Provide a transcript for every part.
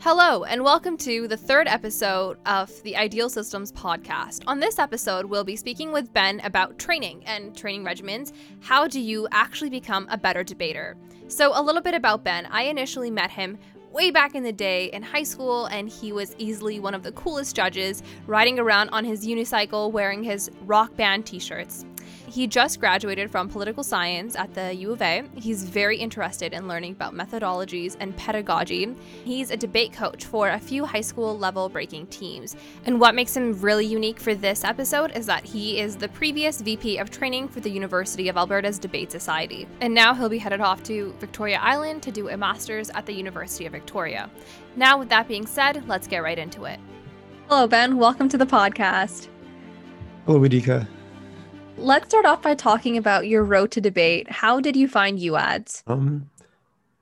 Hello, and welcome to the third episode of the Ideal Systems podcast. On this episode, we'll be speaking with Ben about training and training regimens. How do you actually become a better debater? So, a little bit about Ben. I initially met him way back in the day in high school, and he was easily one of the coolest judges, riding around on his unicycle wearing his rock band t shirts. He just graduated from political science at the U of A. He's very interested in learning about methodologies and pedagogy. He's a debate coach for a few high school level breaking teams. And what makes him really unique for this episode is that he is the previous VP of training for the University of Alberta's Debate Society. And now he'll be headed off to Victoria Island to do a master's at the University of Victoria. Now, with that being said, let's get right into it. Hello, Ben. Welcome to the podcast. Hello, Adika. Let's start off by talking about your road to debate. How did you find UADS? Um,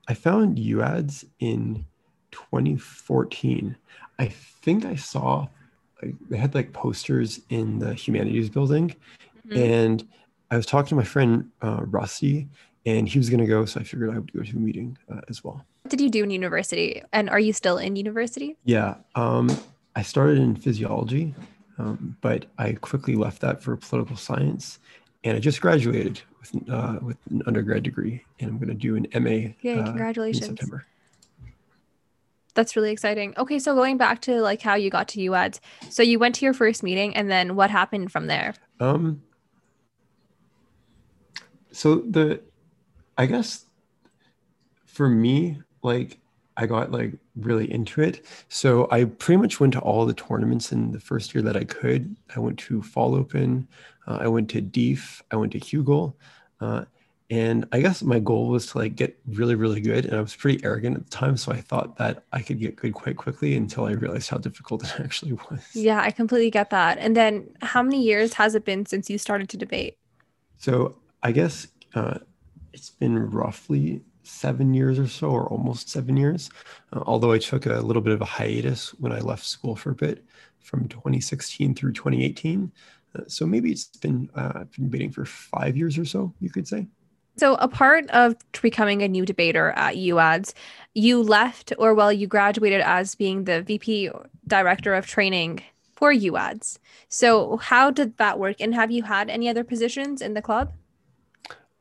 I found UADS in 2014. I think I saw like, they had like posters in the humanities building, mm-hmm. and I was talking to my friend uh, Rusty, and he was going to go, so I figured I would go to a meeting uh, as well. What did you do in university, and are you still in university? Yeah, um, I started in physiology um, but I quickly left that for political science, and I just graduated with uh, with an undergrad degree, and I'm going to do an MA. Yeah, congratulations! Uh, in September. That's really exciting. Okay, so going back to like how you got to UADS, so you went to your first meeting, and then what happened from there? Um. So the, I guess, for me, like I got like really into it. So I pretty much went to all the tournaments in the first year that I could. I went to Fall Open, uh, I went to DEEF, I went to Hugill, uh, and I guess my goal was to like get really, really good. And I was pretty arrogant at the time, so I thought that I could get good quite quickly until I realized how difficult it actually was. Yeah, I completely get that. And then, how many years has it been since you started to debate? So I guess uh, it's been roughly seven years or so, or almost seven years. Uh, although I took a little bit of a hiatus when I left school for a bit from 2016 through 2018. Uh, so maybe it's been, uh, I've been debating for five years or so, you could say. So, a part of becoming a new debater at UADS, you left, or well, you graduated as being the VP director of training for UADS. So, how did that work? And have you had any other positions in the club?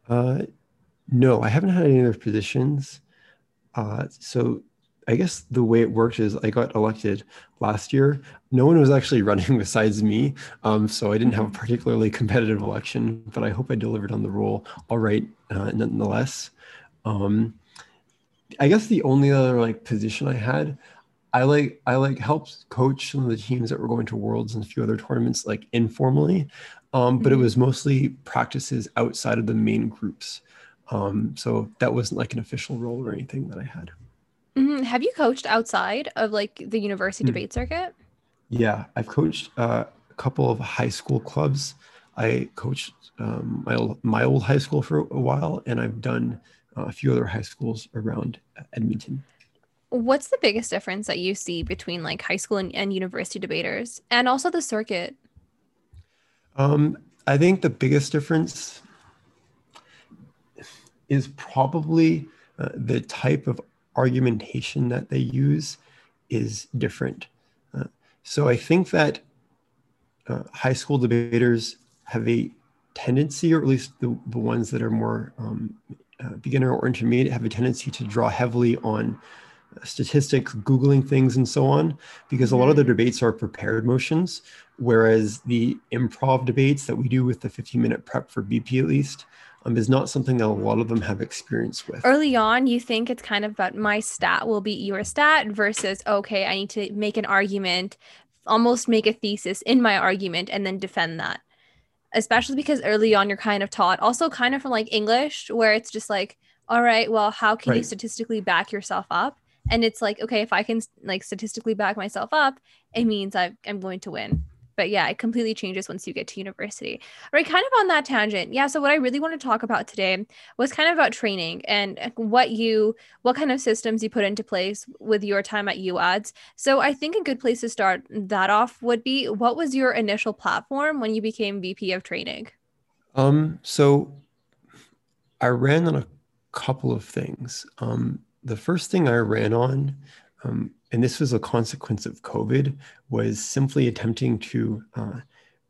Uh, no, I haven't had any other positions. Uh, so I guess the way it worked is I got elected last year. No one was actually running besides me. Um, so I didn't have a particularly competitive election, but I hope I delivered on the role all right, uh, nonetheless. Um, I guess the only other like position I had, I like I like helped coach some of the teams that were going to Worlds and a few other tournaments like informally, um, but it mm-hmm. was mostly practices outside of the main groups. Um, so that wasn't like an official role or anything that I had. Mm-hmm. Have you coached outside of like the university mm-hmm. debate circuit? Yeah, I've coached uh, a couple of high school clubs. I coached um, my my old high school for a while, and I've done uh, a few other high schools around Edmonton. What's the biggest difference that you see between like high school and, and university debaters, and also the circuit? Um, I think the biggest difference is probably uh, the type of argumentation that they use is different. Uh, so I think that uh, high school debaters have a tendency, or at least the, the ones that are more um, uh, beginner or intermediate, have a tendency to draw heavily on statistics, Googling things, and so on, because a lot of the mm-hmm. debates are prepared motions, whereas the improv debates that we do with the 15 minute prep for BP at least um, is not something that a lot of them have experience with. Early on, you think it's kind of about my stat will beat your stat versus, okay, I need to make an argument, almost make a thesis in my argument, and then defend that. Especially because early on, you're kind of taught, also kind of from like English, where it's just like, all right, well, how can right. you statistically back yourself up? And it's like, okay, if I can like statistically back myself up, it means I, I'm going to win but yeah, it completely changes once you get to university. All right, kind of on that tangent. Yeah, so what I really want to talk about today was kind of about training and what you what kind of systems you put into place with your time at UADS. So I think a good place to start that off would be what was your initial platform when you became VP of training? Um, so I ran on a couple of things. Um, the first thing I ran on um, and this was a consequence of COVID, was simply attempting to uh,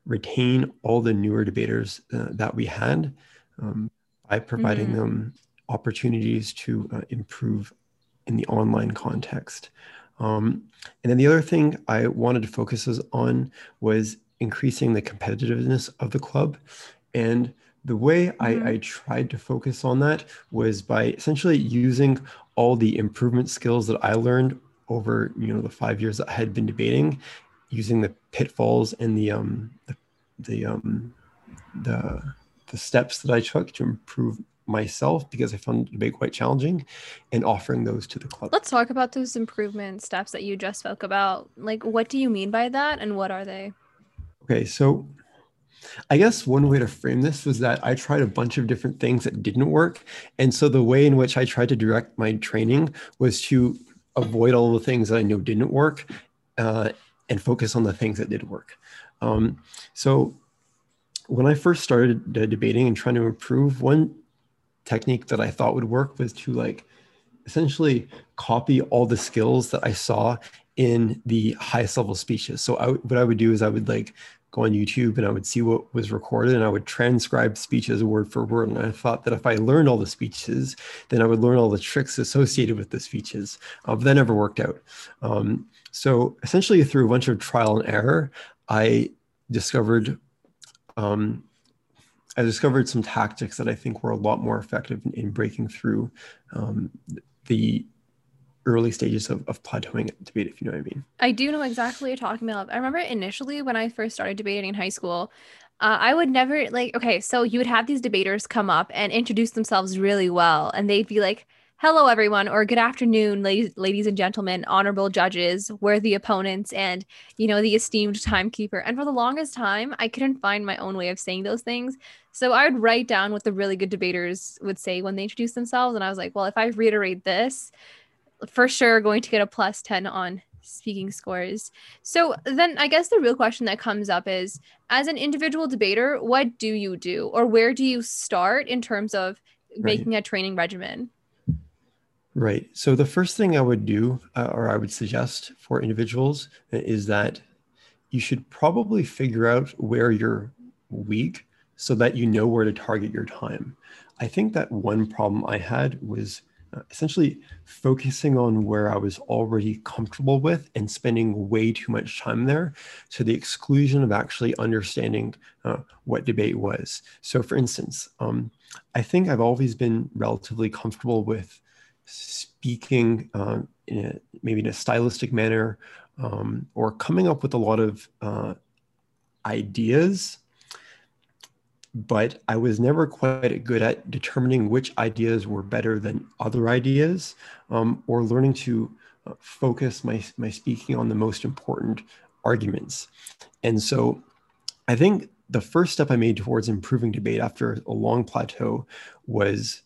retain all the newer debaters uh, that we had um, by providing mm-hmm. them opportunities to uh, improve in the online context. Um, and then the other thing I wanted to focus on was increasing the competitiveness of the club. And the way mm-hmm. I, I, tried to focus on that was by essentially using all the improvement skills that I learned over you know the five years that I had been debating, using the pitfalls and the um the, the um the the steps that I took to improve myself because I found debate quite challenging and offering those to the club. Let's talk about those improvement steps that you just spoke about. Like what do you mean by that and what are they? Okay, so I guess one way to frame this was that I tried a bunch of different things that didn't work. And so the way in which I tried to direct my training was to avoid all the things that I knew didn't work uh, and focus on the things that did work. Um, so when I first started debating and trying to improve, one technique that I thought would work was to like essentially copy all the skills that I saw in the highest level speeches. So I, what I would do is I would like go on YouTube and I would see what was recorded and I would transcribe speeches word for word. And I thought that if I learned all the speeches, then I would learn all the tricks associated with the speeches. Uh, but that never worked out. Um, so essentially, through a bunch of trial and error, I discovered um, I discovered some tactics that I think were a lot more effective in, in breaking through um, the early stages of, of plateauing debate, if you know what I mean. I do know exactly what you're talking about. I remember initially when I first started debating in high school, uh, I would never like, okay, so you would have these debaters come up and introduce themselves really well, and they'd be like, hello, everyone, or good afternoon, ladies, ladies and gentlemen, honorable judges, worthy opponents, and, you know, the esteemed timekeeper. And for the longest time, I couldn't find my own way of saying those things. So I would write down what the really good debaters would say when they introduce themselves. And I was like, well, if I reiterate this, for sure going to get a plus 10 on speaking scores. So then I guess the real question that comes up is as an individual debater, what do you do or where do you start in terms of making right. a training regimen? Right. So the first thing I would do uh, or I would suggest for individuals is that you should probably figure out where you're weak so that you know where to target your time. I think that one problem I had was uh, essentially focusing on where I was already comfortable with and spending way too much time there to the exclusion of actually understanding uh, what debate was. So, for instance, um, I think I've always been relatively comfortable with speaking uh, in a, maybe in a stylistic manner um, or coming up with a lot of uh, ideas but I was never quite good at determining which ideas were better than other ideas um, or learning to uh, focus my, my speaking on the most important arguments. And so I think the first step I made towards improving debate after a long plateau was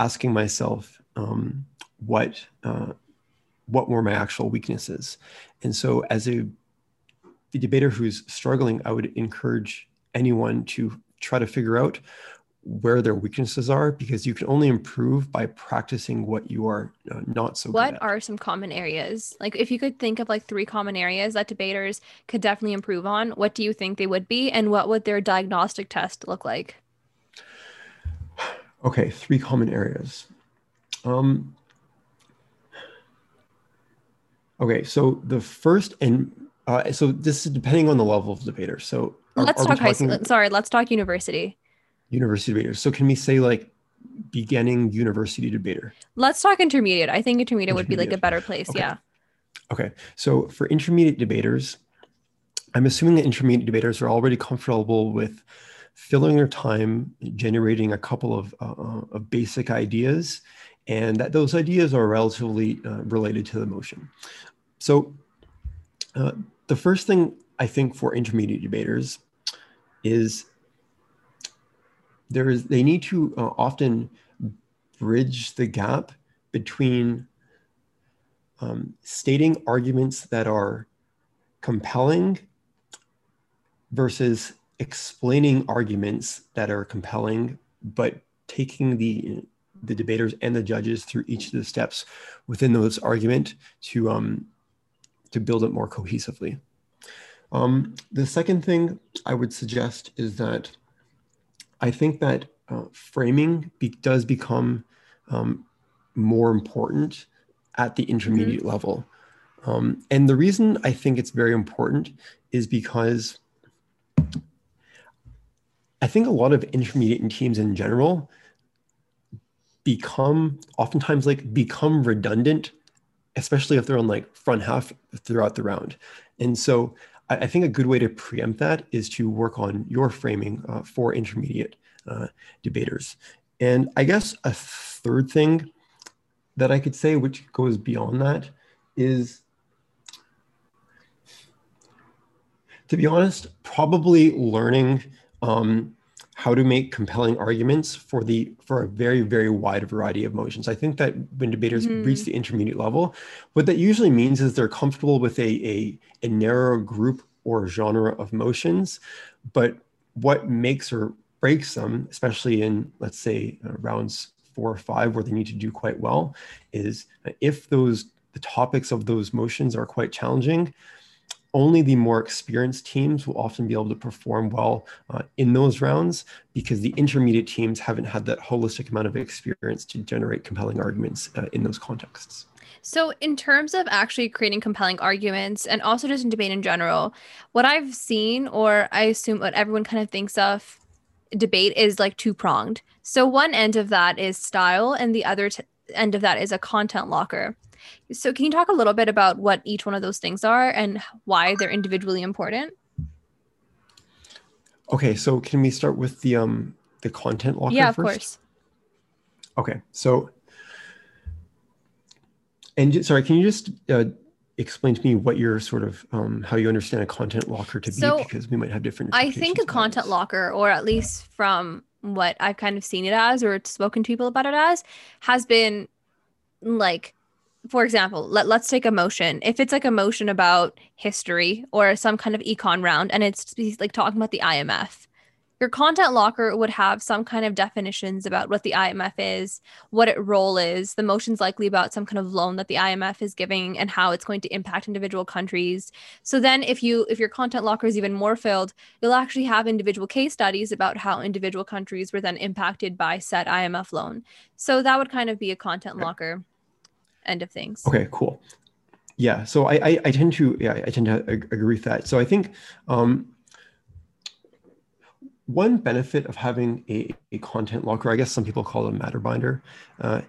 asking myself um, what uh, what were my actual weaknesses. And so as a debater who's struggling, I would encourage anyone to try to figure out where their weaknesses are because you can only improve by practicing what you are uh, not so what are some common areas? Like if you could think of like three common areas that debaters could definitely improve on what do you think they would be and what would their diagnostic test look like? Okay three common areas. Um okay so the first and uh, so this is depending on the level of debater. So are, let's are talk high school. Sorry, let's talk university. University debater. So can we say like beginning university debater? Let's talk intermediate. I think intermediate, intermediate. would be like a better place. Okay. Yeah. Okay. So for intermediate debaters, I'm assuming that intermediate debaters are already comfortable with filling their time generating a couple of, uh, uh of basic ideas and that those ideas are relatively uh, related to the motion. So uh, the first thing I think for intermediate debaters is there is they need to uh, often bridge the gap between um, stating arguments that are compelling versus explaining arguments that are compelling but taking the the debaters and the judges through each of the steps within those argument to um, to build it more cohesively. Um, the second thing I would suggest is that I think that uh, framing be, does become um, more important at the intermediate mm-hmm. level. Um, and the reason I think it's very important is because I think a lot of intermediate teams in general become oftentimes like become redundant, especially if they're on like front half throughout the round. And so I, I think a good way to preempt that is to work on your framing uh, for intermediate uh, debaters. And I guess a third thing that I could say, which goes beyond that, is to be honest, probably learning um, how to make compelling arguments for the for a very very wide variety of motions. I think that when debaters mm-hmm. reach the intermediate level, what that usually means is they're comfortable with a, a a narrow group or genre of motions, but what makes or breaks them, especially in let's say uh, rounds four or five where they need to do quite well, is if those the topics of those motions are quite challenging, only the more experienced teams will often be able to perform well uh, in those rounds because the intermediate teams haven't had that holistic amount of experience to generate compelling arguments uh, in those contexts. So, in terms of actually creating compelling arguments and also just in debate in general, what I've seen, or I assume what everyone kind of thinks of debate is like two pronged. So, one end of that is style, and the other t- end of that is a content locker. So, can you talk a little bit about what each one of those things are and why they're individually important? Okay, so can we start with the um the content locker yeah, of first? course. Okay, so and sorry, can you just uh, explain to me what your sort of um, how you understand a content locker to so, be because we might have different. I think a content locker, or at least from what I've kind of seen it as, or spoken to people about it as, has been like for example, let, let's take a motion. If it's like a motion about history or some kind of econ round and it's like talking about the IMF, your content locker would have some kind of definitions about what the IMF is, what its role is, the motion's likely about some kind of loan that the IMF is giving and how it's going to impact individual countries. So then if you if your content locker is even more filled, you'll actually have individual case studies about how individual countries were then impacted by said IMF loan. So that would kind of be a content locker end of things. Okay, cool. Yeah, so I, I, I tend to yeah I tend to agree with that. So I think um, one benefit of having a, a content locker, I guess some people call it a matter binder, uh,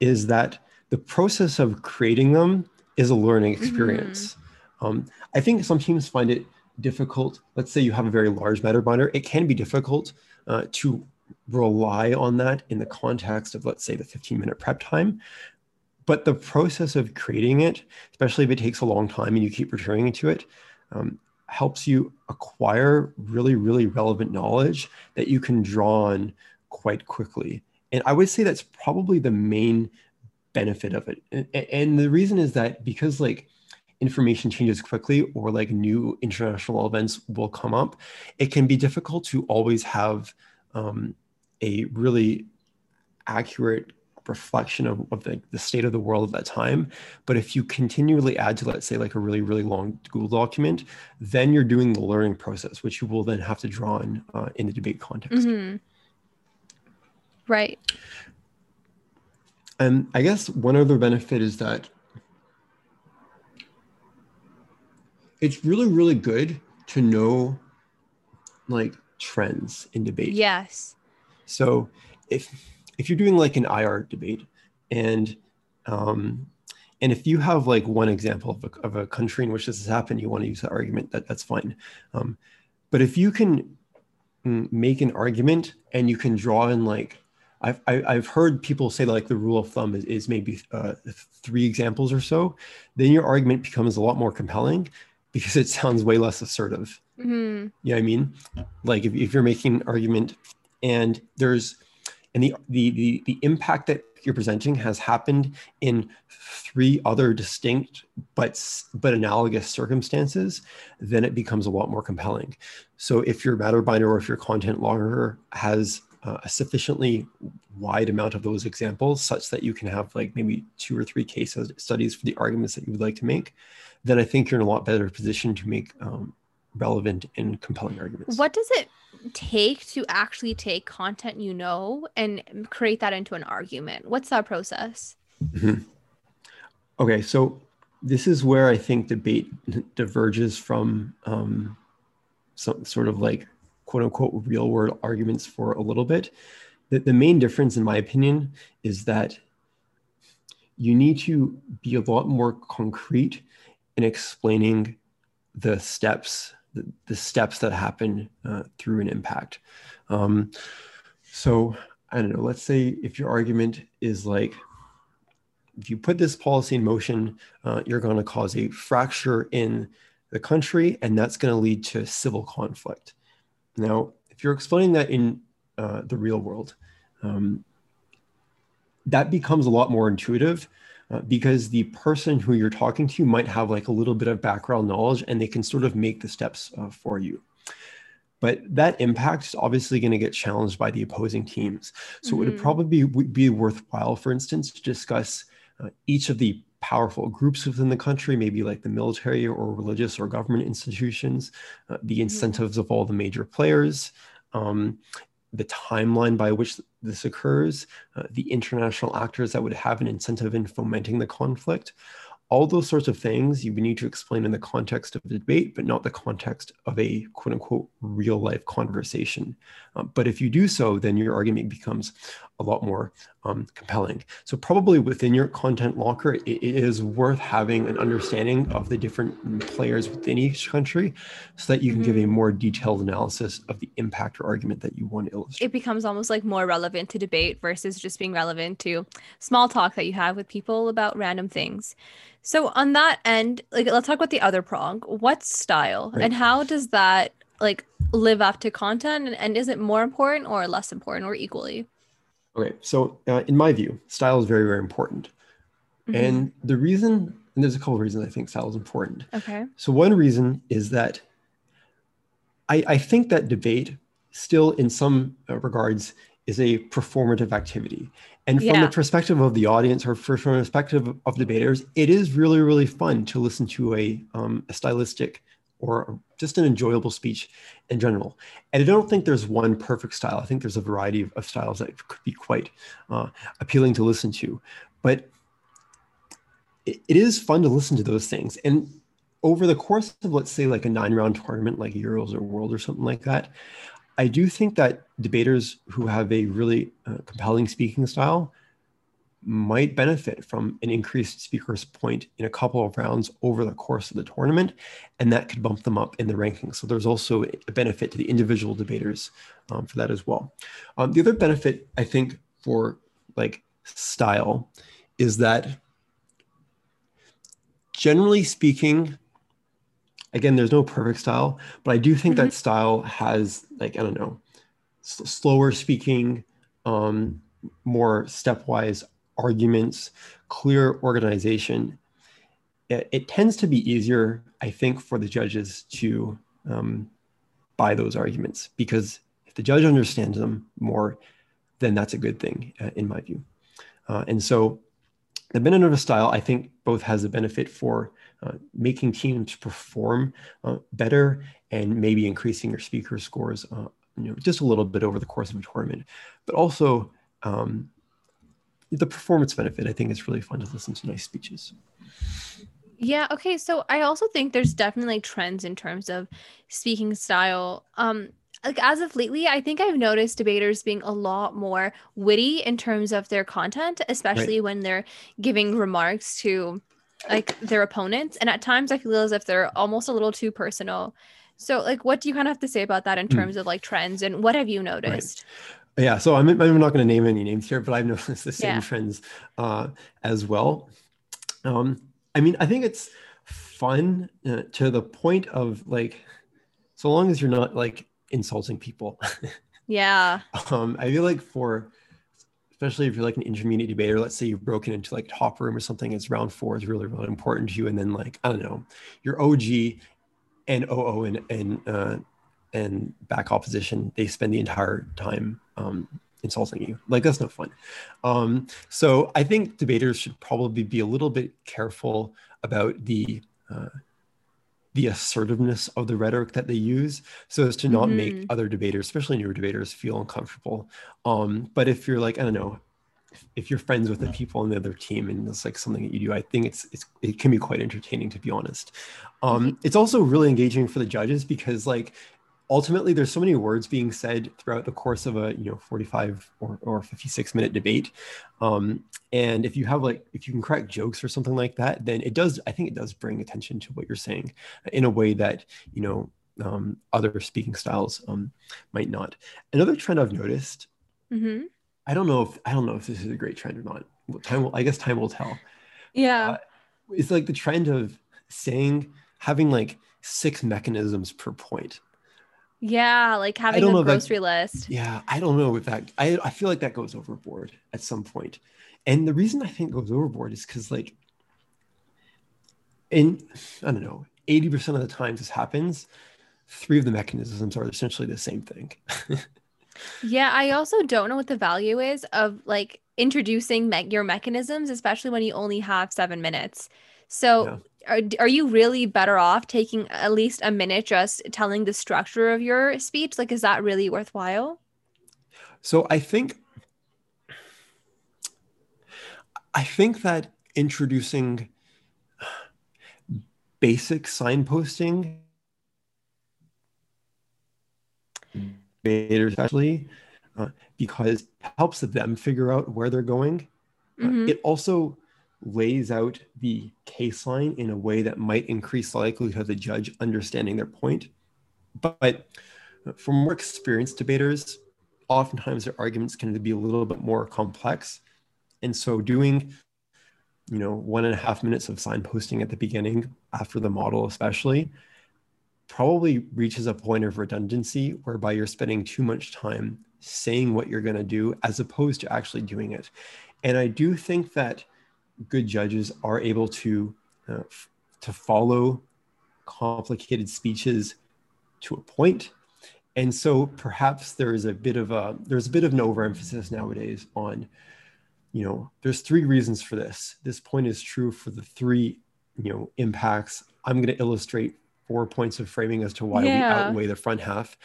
is that the process of creating them is a learning experience. Mm-hmm. Um, I think some teams find it difficult. Let's say you have a very large matter binder, it can be difficult uh, to rely on that in the context of, let's say, the 15 minute prep time but the process of creating it, especially if it takes a long time and you keep returning to it, um, helps you acquire really, really relevant knowledge that you can draw on quite quickly. And I would say that's probably the main benefit of it. And, and the reason is that because like information changes quickly or like new international events will come up, it can be difficult to always have um, a really accurate reflection of, of the, the state of the world at that time. But if you continually add to, let's say, like a really, really long Google document, then you're doing the learning process, which you will then have to draw in uh, in the debate context. Mm-hmm. Right. And I guess one other benefit is that it's really, really good to know like trends in debate. Yes. So if if you're doing like an IR debate and um, and if you have like one example of a, of a country in which this has happened, you want to use that argument, that that's fine. Um, but if you can make an argument and you can draw in like, I've, I, have i have heard people say like the rule of thumb is, is maybe uh, three examples or so, then your argument becomes a lot more compelling because it sounds way less assertive. Mm-hmm. You know what I mean? Like if, if you're making an argument and there's, and the, the, the, the impact that you're presenting has happened in three other distinct but but analogous circumstances then it becomes a lot more compelling. So if your matter binder or if your content locker has uh, a sufficiently wide amount of those examples such that you can have like maybe two or three case studies for the arguments that you would like to make, then I think you're in a lot better position to make um, relevant and compelling arguments. What does it take to actually take content you know and create that into an argument? What's that process? Mm-hmm. Okay, so this is where I think debate diverges from um, some sort of like quote unquote real world arguments for a little bit. The, the main difference, in my opinion, is that you need to be a lot more concrete in explaining the steps the, the steps that happen uh, through an impact. Um, so i don't know let's say if your argument is like if you put this policy in motion uh, you're going to cause a fracture in the country and that's going to lead to civil conflict. Now if you're explaining that in uh, the real world um, that becomes a lot more intuitive uh, because the person who you're talking to might have like a little bit of background knowledge and they can sort of make the steps uh, for you. But that impact is obviously going to get challenged by the opposing teams. So mm-hmm. it would mm-hmm. probably be, be worthwhile, for instance, to discuss uh, each of the powerful groups within the country, maybe like the military or religious or government institutions, uh, the mm-hmm. incentives mm-hmm. of all the major players, um, the timeline by which this occurs, uh, the international actors that would have an incentive in fomenting the conflict, all those sorts of things you need to explain in the context of a debate, but not the context of a quote unquote real life conversation. Um, but if you do so, then your argument becomes a lot more um, compelling. So, probably within your content locker, it, it is worth having an understanding of the different players within each country so that you can mm-hmm. give a mm-hmm. more detailed analysis of the impact or argument that you want to illustrate. It becomes almost like more relevant to debate versus just being relevant to small talk that you have with people about random things. So on that end, like let's talk about the other prong. What's style right. and how does that like live up to content and, and, is it more important or less important or equally? Okay, so uh, in my view, style is very very important. Mm-hmm. And the reason and there's a couple of reasons I think style is important. Okay. So one reason is that I, I think that debate still in some uh, regards is a performative activity. And from yeah. the perspective of the audience or from the perspective of debaters, it is really, really fun to listen to a, um, a stylistic or just an enjoyable speech in general. And I don't think there's one perfect style. I think there's a variety of, of styles that could be quite uh, appealing to listen to. But it, it is fun to listen to those things. And over the course of, let's say, like a nine round tournament like Euros or World or something like that, I do think that debaters who have a really uh, compelling speaking style might benefit from an increased speaker's point in a couple of rounds over the course of the tournament, and that could bump them up in the rankings. So there's also a benefit to the individual debaters um, for that as well. Um, the other benefit, I think, for like style is that generally speaking, again, there's no perfect style, but I do think mm-hmm. that style has like I don't know, s- slower speaking, um, more stepwise arguments, clear organization. It, it, tends to be easier, I think, for the judges to um, buy those arguments because if the judge understands them more, then that's a good thing, uh, in my view. Uh, and so the benefit of style, I think, both has a benefit for uh, making teams perform uh, better and maybe increasing your speaker scores, uh, you know, just a little bit over the course of a tournament, but also um, the performance benefit. I think it's really fun to listen to nice speeches. Yeah. Okay. So I also think there's definitely trends in terms of speaking style. Um, like as of lately, I think I've noticed debaters being a lot more witty in terms of their content, especially right. when they're giving remarks to like their opponents. And at times I feel as if they're almost a little too personal. So like what do you kind of have to say about that in hmm. terms mm. of like trends and what have you noticed? Right. Yeah, so I'm, I'm not going to name any names here, but I've noticed the same yeah. trends uh, as well. Um, I mean, I think it's fun uh, to the point of like, so long as you're not like insulting people. yeah. Um, I feel like for especially if you're like an intermediate debater, let's say you've broken into like top room or something, it's round four is really, really important to you. And then like, I don't know, your OG and OO and, and uh, and back opposition, they spend the entire time um, insulting you. Like that's no fun. Um, so I think debaters should probably be a little bit careful about the uh, the assertiveness of the rhetoric that they use so as to not mm-hmm. make other debaters especially newer debaters feel uncomfortable um, but if you're like i don't know if you're friends with the people on the other team and it's like something that you do, I think it's, it's it can be quite entertaining to be honest. Um, mm-hmm. it's also really engaging for the judges because like ultimately there's so many words being said throughout the course of a you know 45 or, or 56 minute debate um, and if you have like if you can crack jokes or something like that then it does i think it does bring attention to what you're saying in a way that you know um, other speaking styles um, might not another trend i've noticed mm-hmm. I don't know if I don't know if this is a great trend or not. Time will, I guess time will tell. Yeah. Uh, it's like the trend of saying having like six mechanisms per point. Yeah, like having a grocery that, list. Yeah, I don't know if that I, I feel like that goes overboard at some point. And the reason I think goes overboard is because like in I don't know, 80% of the times this happens, three of the mechanisms are essentially the same thing. Yeah, I also don't know what the value is of like introducing me- your mechanisms, especially when you only have seven minutes. So, yeah. Are, are you really better off taking at least a minute just telling the structure of your speech? Like, is that really worthwhile? So, I think, I think that introducing basic signposting especially uh, because it helps them figure out where they're going. Uh, mm-hmm. it also lays out the case line in a way that might increase the likelihood of the judge understanding their point. But for more experienced debaters, oftentimes their arguments can be a little bit more complex. And so doing, you know, one and a half minutes of signposting at the beginning after the model, especially, probably reaches a point of redundancy whereby you're spending too much time saying what you're going to do as opposed to actually doing it. And I do think that good judges are able to uh, f- to follow complicated speeches to a. And so perhaps there is a bit of a there's a bit of an overemphasis nowadays on you know there's three reasons for this. This point is true for the three you know impacts. I'm going to illustrate four points of framing as to why yeah. we outweigh the front half.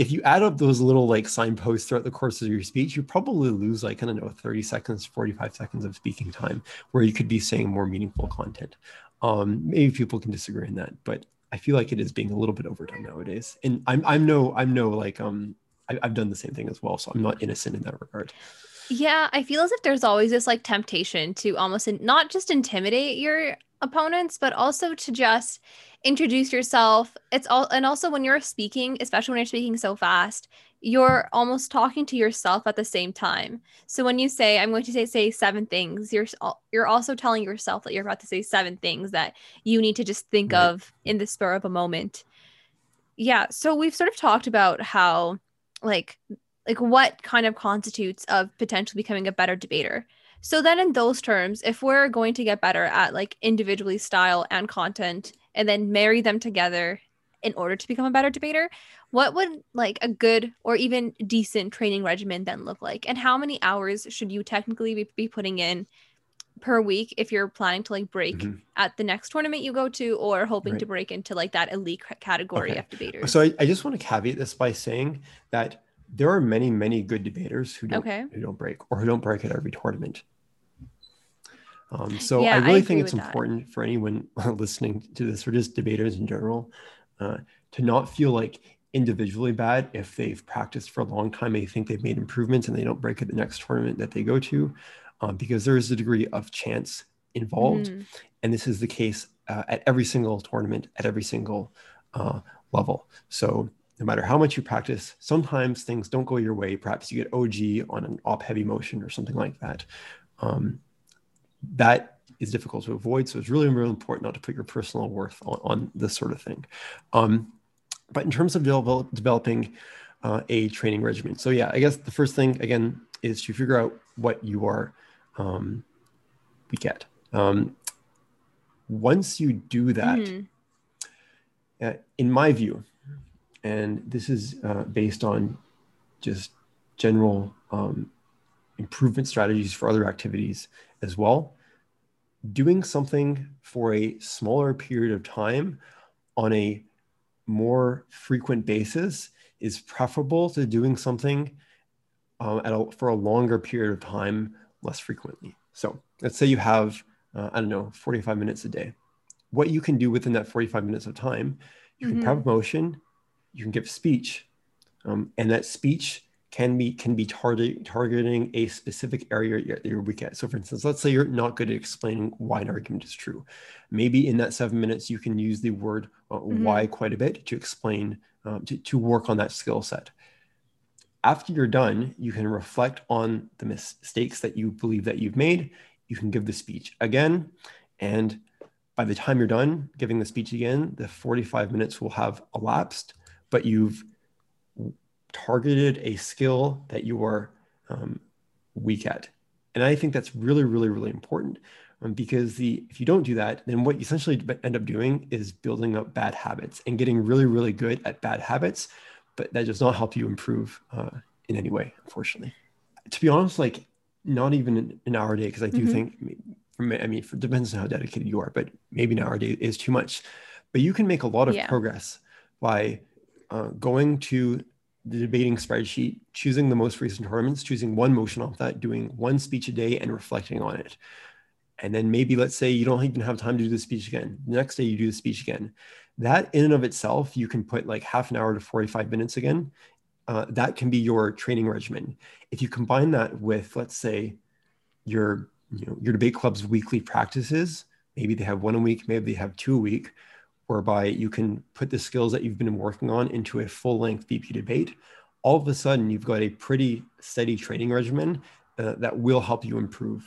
If you add up those little like signposts throughout the course of your speech, you probably lose like, I don't know, 30 seconds, 45 seconds of speaking time where you could be saying more meaningful content. Um, maybe people can disagree on that, but I feel like it is being a little bit overdone nowadays. And I'm, I'm no, I'm no like, um, I, I've done the same thing as well. So I'm not innocent in that regard. Yeah, I feel as if there's always this like temptation to almost in, not just intimidate your opponents, but also to just introduce yourself. It's all, and also when you're speaking, especially when you're speaking so fast, you're almost talking to yourself at the same time. So when you say, "I'm going to say say seven things," you're you're also telling yourself that you're about to say seven things that you need to just think right. of in the spur of a moment. Yeah. So we've sort of talked about how, like, like what kind of constitutes of potentially becoming a better debater. So then in those terms, if we're going to get better at like individually style and content and then marry them together in order to become a better debater, what would like a good or even decent training regimen then look like? And how many hours should you technically be, putting in per week if you're planning to like break mm-hmm. at the next tournament you go to or hoping right. to break into like that elite category okay. of debaters? So I, I just want to caveat this by saying that there are many, many good debaters who don't okay. who don't break or who don't break at every tournament. Um, so yeah, I really I think it's important that. for anyone listening to this or just debaters in general uh, to not feel like individually bad if they've practiced for a long time and they think they've made improvements and they don't break at the next tournament that they go to um, because there is a degree of chance involved mm. and this is the case uh, at every single tournament at every single uh, level so no matter how much you practice, sometimes things don't go your way. Perhaps you get OG on an op heavy motion or something like that. Um, that is difficult to avoid. So it's really, really important not to put your personal worth on, on this sort of thing. Um, but in terms of develop, developing uh, a training regimen, so yeah, I guess the first thing again is to figure out what you are um, we get. Um, once you do that, mm-hmm. uh, in my view, and this is uh, based on just general um, improvement strategies for other activities as well. Doing something for a smaller period of time on a more frequent basis is preferable to doing something uh, at a, for a longer period of time less frequently. So let's say you have, uh, I don't know, 45 minutes a day. What you can do within that 45 minutes of time, you can mm-hmm. prep motion, you can give speech, um, and that speech can be can be target, targeting a specific area you're, you're weak at. So, for instance, let's say you're not good at explaining why an argument is true. Maybe in that seven minutes, you can use the word uh, mm-hmm. why quite a bit to explain um, to, to work on that skill set. After you're done, you can reflect on the mistakes that you believe that you've made. You can give the speech again, and by the time you're done giving the speech again, the 45 minutes will have elapsed, but you've targeted a skill that you are um, weak at. And I think that's really, really, really important um, because the if you don't do that, then what you essentially end up doing is building up bad habits and getting really, really good at bad habits, but that does not help you improve uh, in any way, unfortunately. To be honest, like not even an hour a day, because I do mm-hmm. think, I mean, I mean, it depends on how dedicated you are, but maybe an hour a day is too much. But you can make a lot of yeah. progress by uh, going to the debating spreadsheet, choosing the most recent tournaments, choosing one motion off that, doing one speech a day and reflecting on it. And then maybe let's say you don't even have time to do the speech again. The next day you do the speech again. That in and of itself, you can put like half an hour to 45 minutes again. Uh, that can be your training regimen. If you combine that with, let's say, your you know your debate club's weekly practices, maybe they have one a week, maybe they have two a week whereby you can put the skills that you've been working on into a full length BP debate, all of a sudden you've got a pretty steady training regimen uh, that will help you improve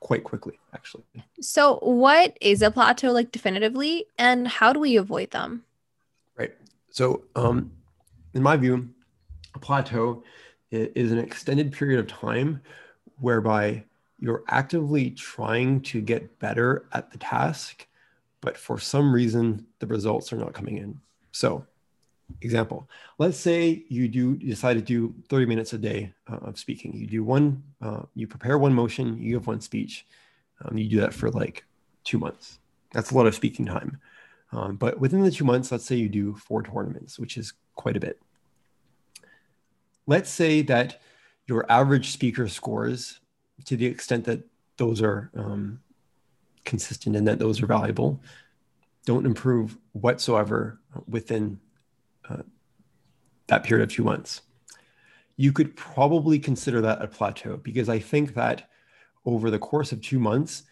quite quickly, actually. So, what is a plateau like definitively, and how do we avoid them? Right. So, um, in my view, a plateau is an extended period of time whereby you're actively trying to get better at the task but for some reason the results are not coming in. So, example, let's say you do decide to do 30 minutes a day uh, of speaking. You do one, uh, you prepare one motion, you give one speech. Um, you do that for like two months. That's a lot of speaking time. Um, but within the two months, let's say you do four tournaments, which is quite a bit. Let's say that your average speaker scores, to the extent that those are um, consistent and that those are valuable don't improve whatsoever within uh, that period of two months. You could probably consider that a plateau because I think that over the course of two months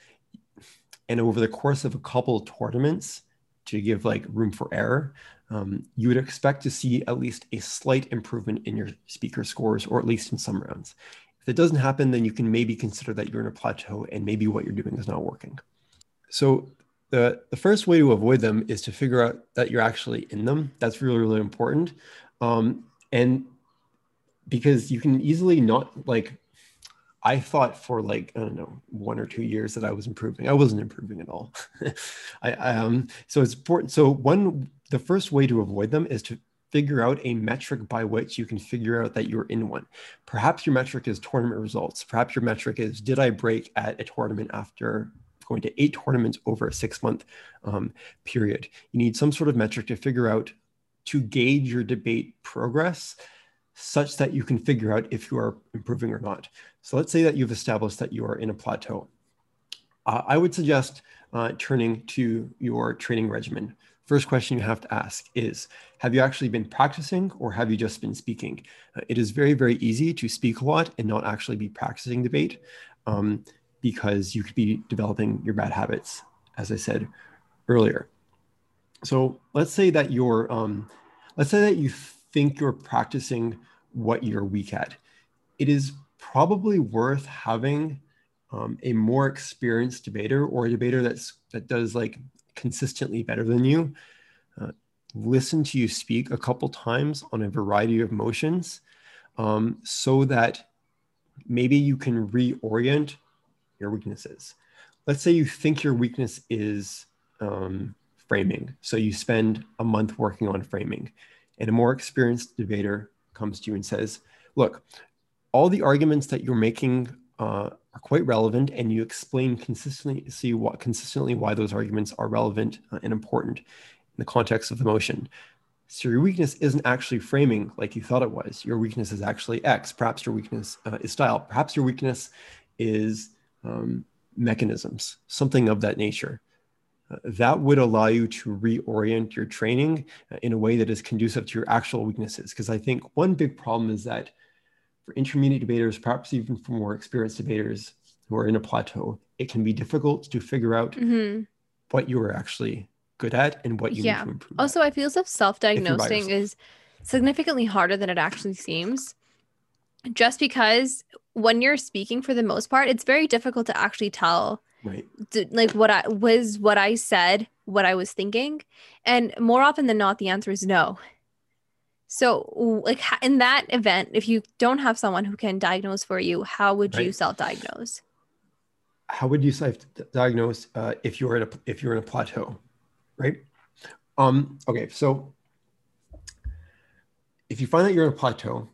and over the course of a couple of tournaments to give like room for error, um, you would expect to see at least a slight improvement in your speaker scores or at least in some rounds. If it doesn't happen, then you can maybe consider that you're in a plateau and maybe what you're doing is not working. So the the first way to avoid them is to figure out that you're actually in them. That's really really important, um, and because you can easily not like. I thought for like I don't know one or two years that I was improving. I wasn't improving at all. I um so it's important. So one the first way to avoid them is to figure out a metric by which you can figure out that you're in one. Perhaps your metric is tournament results. Perhaps your metric is did I break at a tournament after going to eight tournaments over a six month um, period. You need some sort of metric to figure out to gauge your debate progress such that you can figure out if you are improving or not. So let's say that you've established that you are in a plateau. Uh, I would suggest uh, turning to your training regimen. First question you have to ask is Have you actually been practicing or have you just been speaking? Uh, it is very, very easy to speak a lot and not actually be practicing debate. Um, because you could be developing your bad habits, as I said earlier. So let's say that you're, um, let's say that you think you're practicing what you're weak at. It is probably worth having um, a more experienced debater or a debater that's that does like consistently better than you uh, listen to you speak a couple times on a variety of motions um, so that maybe you can reorient your weaknesses. Let's say you think your weakness is um, framing. So you spend a month working on framing. and a more experienced debater comes to you and says, Look, all the arguments that you're making uh, are quite relevant, and you explain consistently, see what consistently why those arguments are relevant uh, and important in the context of the motion. So your weakness isn't actually framing like you thought it was. Your weakness is actually X. Perhaps your weakness uh, is style. Perhaps your weakness is um, mechanisms, something of that nature. Uh, that would allow you to reorient your training uh, in a way that is conducive to your actual weaknesses. Because I think one big problem is that for intermediate debaters, perhaps even for more experienced debaters who are in a plateau, it can be difficult to figure out mm-hmm. what you are actually good at and what you yeah. need to improve. Also, at. I feel as if self-diagnosing is significantly harder than it actually seems. Just because when you're speaking for the most part, it's very difficult to actually tell right like what I was what I said, what I was thinking. And more often than not, the answer is no. So, like in that event, if you don't have someone who can diagnose for you, how would right. you self-diagnose? How would you self-diagnose uh, if you're in a if you're in a plateau? right? Um, okay, so if you find that you're in a plateau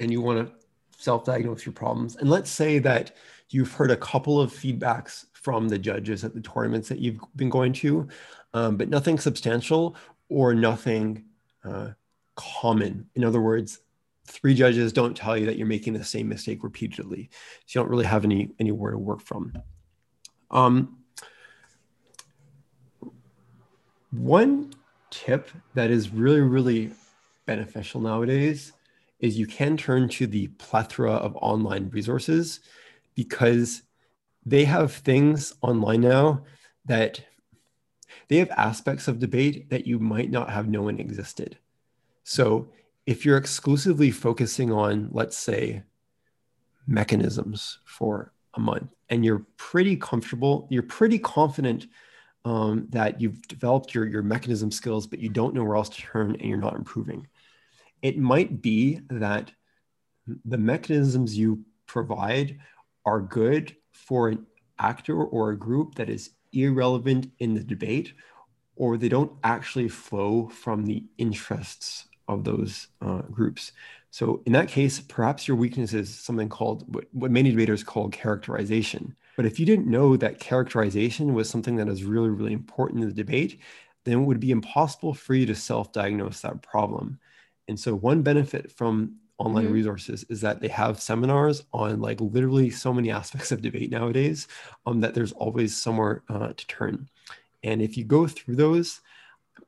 and you want to self-diagnose your problems, and let's say that you've heard a couple of feedbacks from the judges at the tournaments that you've been going to, um, but nothing substantial or nothing uh, common. In other words, three judges don't tell you that you're making the same mistake repeatedly, so you don't really have any anywhere to work from. Um, one tip that is really, really beneficial nowadays is you can turn to the plethora of online resources because they have things online now that they have aspects of debate that you might not have known existed. So if you're exclusively focusing on, let's say, mechanisms for a month and you're pretty comfortable, you're pretty confident um, that you've developed your, your mechanism skills, but you don't know where else to turn and you're not improving. It might be that the mechanisms you provide are good for an actor or a group that is irrelevant in the debate, or they don't actually flow from the interests of those uh, groups. So in that case, perhaps your weakness is something called what, what many debaters call characterization. But if you didn't know that characterization was something that is really, really important in the debate, then it would be impossible for you to self diagnose that problem. And so, one benefit from online mm-hmm. resources is that they have seminars on like literally so many aspects of debate nowadays um, that there's always somewhere uh, to turn. And if you go through those,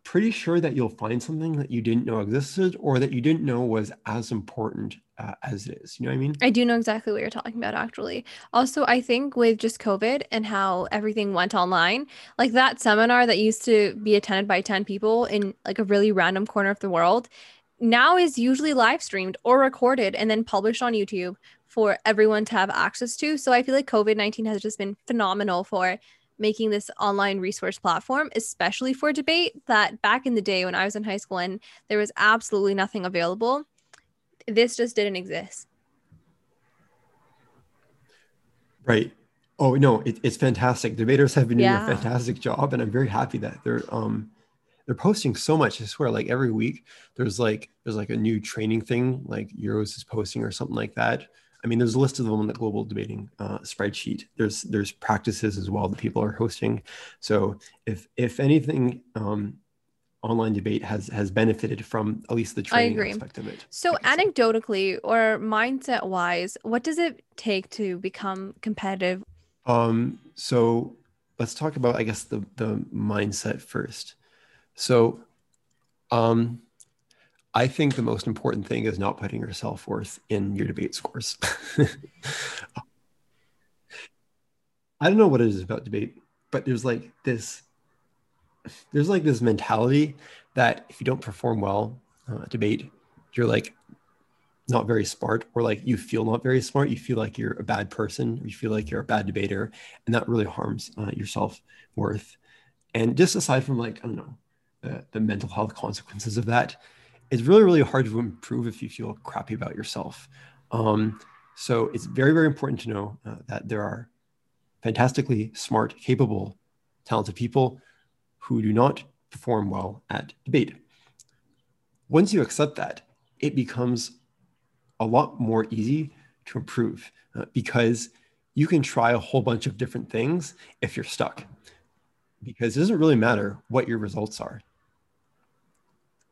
pretty sure that you'll find something that you didn't know existed or that you didn't know was as important uh, as it is. You know what I mean? I do know exactly what you're talking about, actually. Also, I think with just COVID and how everything went online, like that seminar that used to be attended by 10 people in like a really random corner of the world now is usually live streamed or recorded and then published on YouTube for everyone to have access to. So I feel like COVID 19 has just been phenomenal for making this online resource platform, especially for debate. That back in the day when I was in high school and there was absolutely nothing available, this just didn't exist. Right. Oh no, it, it's fantastic. Debaters have been yeah. doing a fantastic job, and I'm very happy that they're um they're posting so much. I swear, like every week there's like there's like a new training thing, like Euros is posting or something like that. I mean, there's a list of them on the global debating uh, spreadsheet. There's there's practices as well that people are hosting. So if if anything, um, online debate has has benefited from at least the training aspect of it. So anecdotally or mindset wise, what does it take to become competitive? Um, so let's talk about I guess the the mindset first. So um I think the most important thing is not putting your self worth in your debate scores. I don't know what it is about debate, but there's like this, there's like this mentality that if you don't perform well uh, debate, you're like not very smart, or like you feel not very smart. You feel like you're a bad person. You feel like you're a bad debater, and that really harms uh, your self worth. And just aside from like I don't know the, mental health consequences of that, it's really really hard to improve if you feel crappy about yourself um, so it's very very important to know uh, that there are fantastically smart capable talented people who do not perform well at debate once you accept that, it becomes a lot more easy to improve uh, because you can try a whole bunch of different things if you're stuck. Because it doesn't really matter what your results are.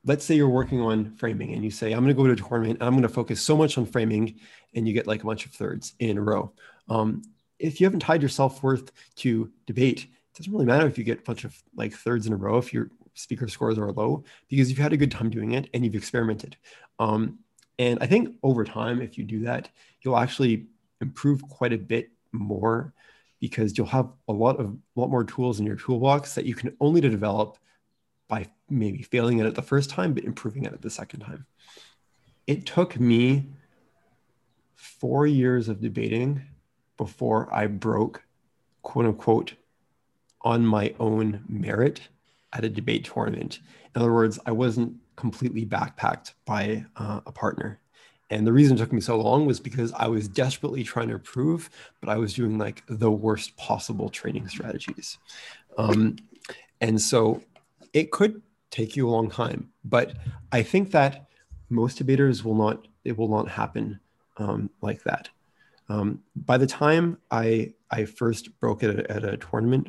Let's say you're working on framing and you say, I'm going to go to a tournament and I'm going to focus so much on framing, and you get like a bunch of thirds in a row. Um, if you haven't tied your self worth to debate, it doesn't really matter if you get a bunch of like thirds in a row if your speaker scores are low because you've had a good time doing it and you've experimented. Um, and I think over time, if you do that, you'll actually improve quite a bit more because you'll have a lot of a lot more tools in your toolbox that you can only to develop by maybe failing at it the first time but improving at it the second time. It took me four years of debating before I broke, quote unquote, on my own merit at a debate tournament. In other words, I wasn't completely backpacked by uh, a partner. And the reason it took me so long was because I was desperately trying to improve, but I was doing like the worst possible training strategies. Um, and so it could take you a long time, but I think that most debaters will not, it will not happen um, like that. Um, by the time I, I first broke it at, at, a tournament,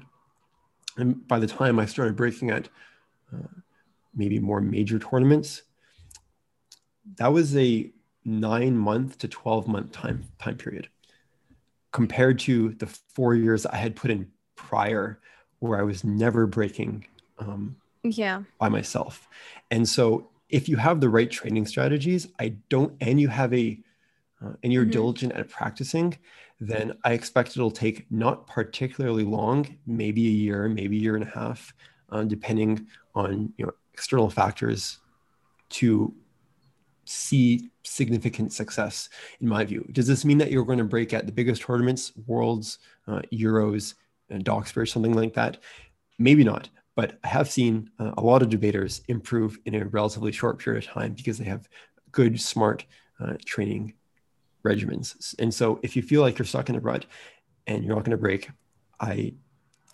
and by the time I started breaking at uh, maybe more major tournaments, that was a nine month to 12 month time time period compared to the four years I had put in prior where I was never breaking um, yeah by myself. And so if you have the right training strategies, I don't, and you have a, uh, and you're mm-hmm. diligent at practicing, then I expect it'll take not particularly long, maybe a year, maybe a year and a half, uh, depending on you know external factors, to see significant success in my view does this mean that you're going to break at the biggest tournaments worlds uh, euros and Doxbridge, something like that maybe not but i have seen uh, a lot of debaters improve in a relatively short period of time because they have good smart uh, training regimens and so if you feel like you're stuck in a rut and you're not going to break i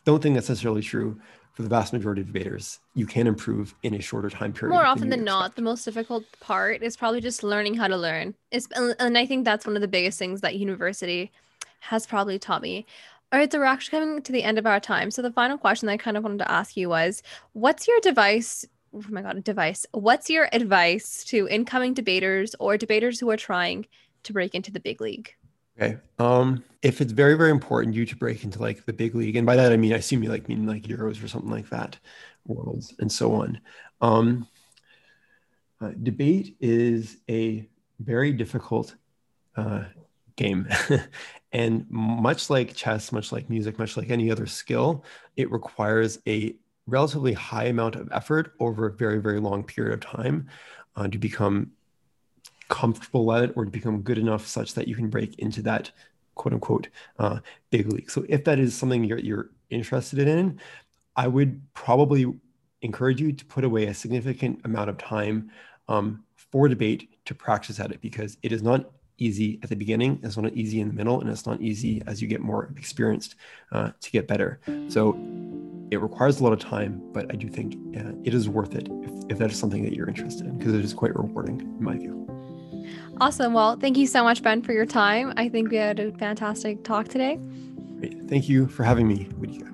don't think that's necessarily true for the vast majority of debaters, you can improve in a shorter time period. More often than, than not, the most difficult part is probably just learning how to learn. It's, and I think that's one of the biggest things that university has probably taught me. All right, so we're actually coming to the end of our time. So the final question I kind of wanted to ask you was, what's your device? Oh my god, device. What's your advice to incoming debaters or debaters who are trying to break into the big league? Okay. Um, if it's very, very important you to break into like the big league, and by that I mean I assume you like mean like Euros or something like that, worlds and so on. Um, uh, debate is a very difficult uh, game. and much like chess, much like music, much like any other skill, it requires a relatively high amount of effort over a very, very long period of time uh, to become comfortable at it or to become good enough such that you can break into that quote unquote uh, big league. So if that is something you're, you're interested in, I would probably encourage you to put away a significant amount of time um, for debate to practice at it because it is not easy at the beginning, it's not easy in the middle, and it's not easy as you get more experienced uh, to get better. So it requires a lot of time, but I do think uh, it is worth it if, if that is something that you're interested in because it is quite rewarding in my view. Awesome. Well, thank you so much, Ben, for your time. I think we had a fantastic talk today. Great. Thank you for having me, Widika.